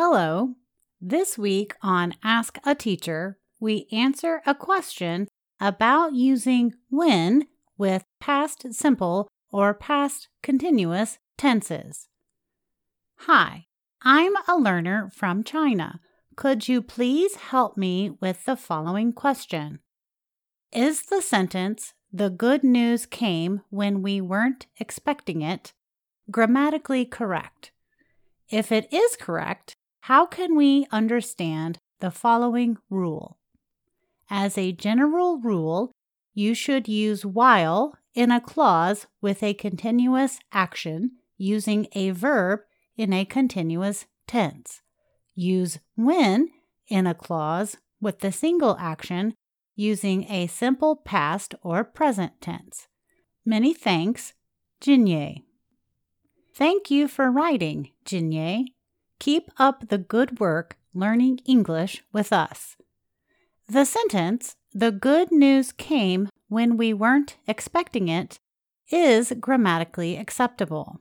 Hello. This week on Ask a Teacher, we answer a question about using when with past simple or past continuous tenses. Hi, I'm a learner from China. Could you please help me with the following question? Is the sentence, the good news came when we weren't expecting it, grammatically correct? If it is correct, how can we understand the following rule? As a general rule, you should use while in a clause with a continuous action using a verb in a continuous tense. Use when in a clause with the single action using a simple past or present tense. Many thanks, Jinye. Thank you for writing, Jinye. Keep up the good work learning English with us. The sentence, the good news came when we weren't expecting it, is grammatically acceptable.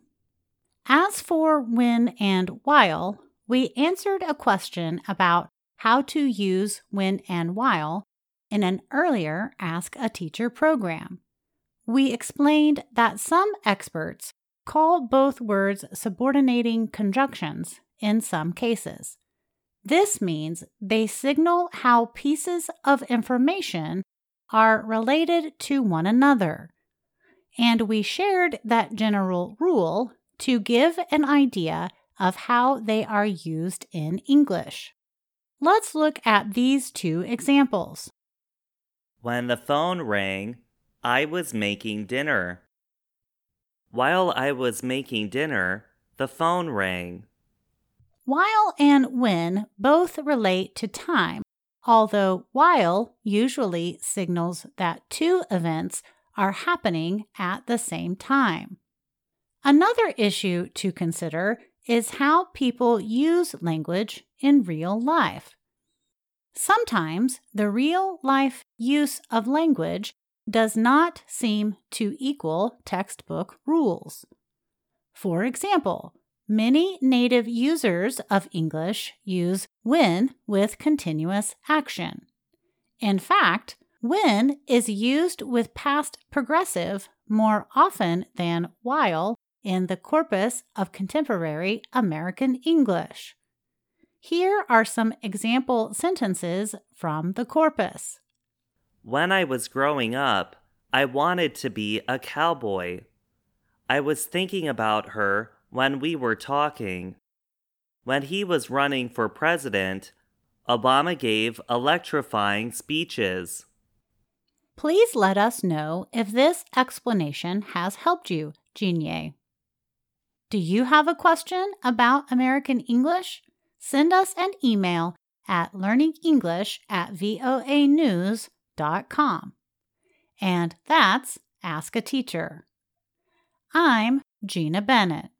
As for when and while, we answered a question about how to use when and while in an earlier Ask a Teacher program. We explained that some experts call both words subordinating conjunctions in some cases. This means they signal how pieces of information are related to one another. And we shared that general rule to give an idea of how they are used in English. Let's look at these two examples. When the phone rang, I was making dinner. While I was making dinner, the phone rang. While and when both relate to time, although while usually signals that two events are happening at the same time. Another issue to consider is how people use language in real life. Sometimes the real life use of language does not seem to equal textbook rules. For example, Many native users of English use when with continuous action. In fact, when is used with past progressive more often than while in the corpus of contemporary American English. Here are some example sentences from the corpus. When I was growing up, I wanted to be a cowboy. I was thinking about her when we were talking. When he was running for president, Obama gave electrifying speeches. Please let us know if this explanation has helped you, Jinye. Do you have a question about American English? Send us an email at learningenglish at voanews.com. And that's Ask a Teacher. I'm Gina Bennett.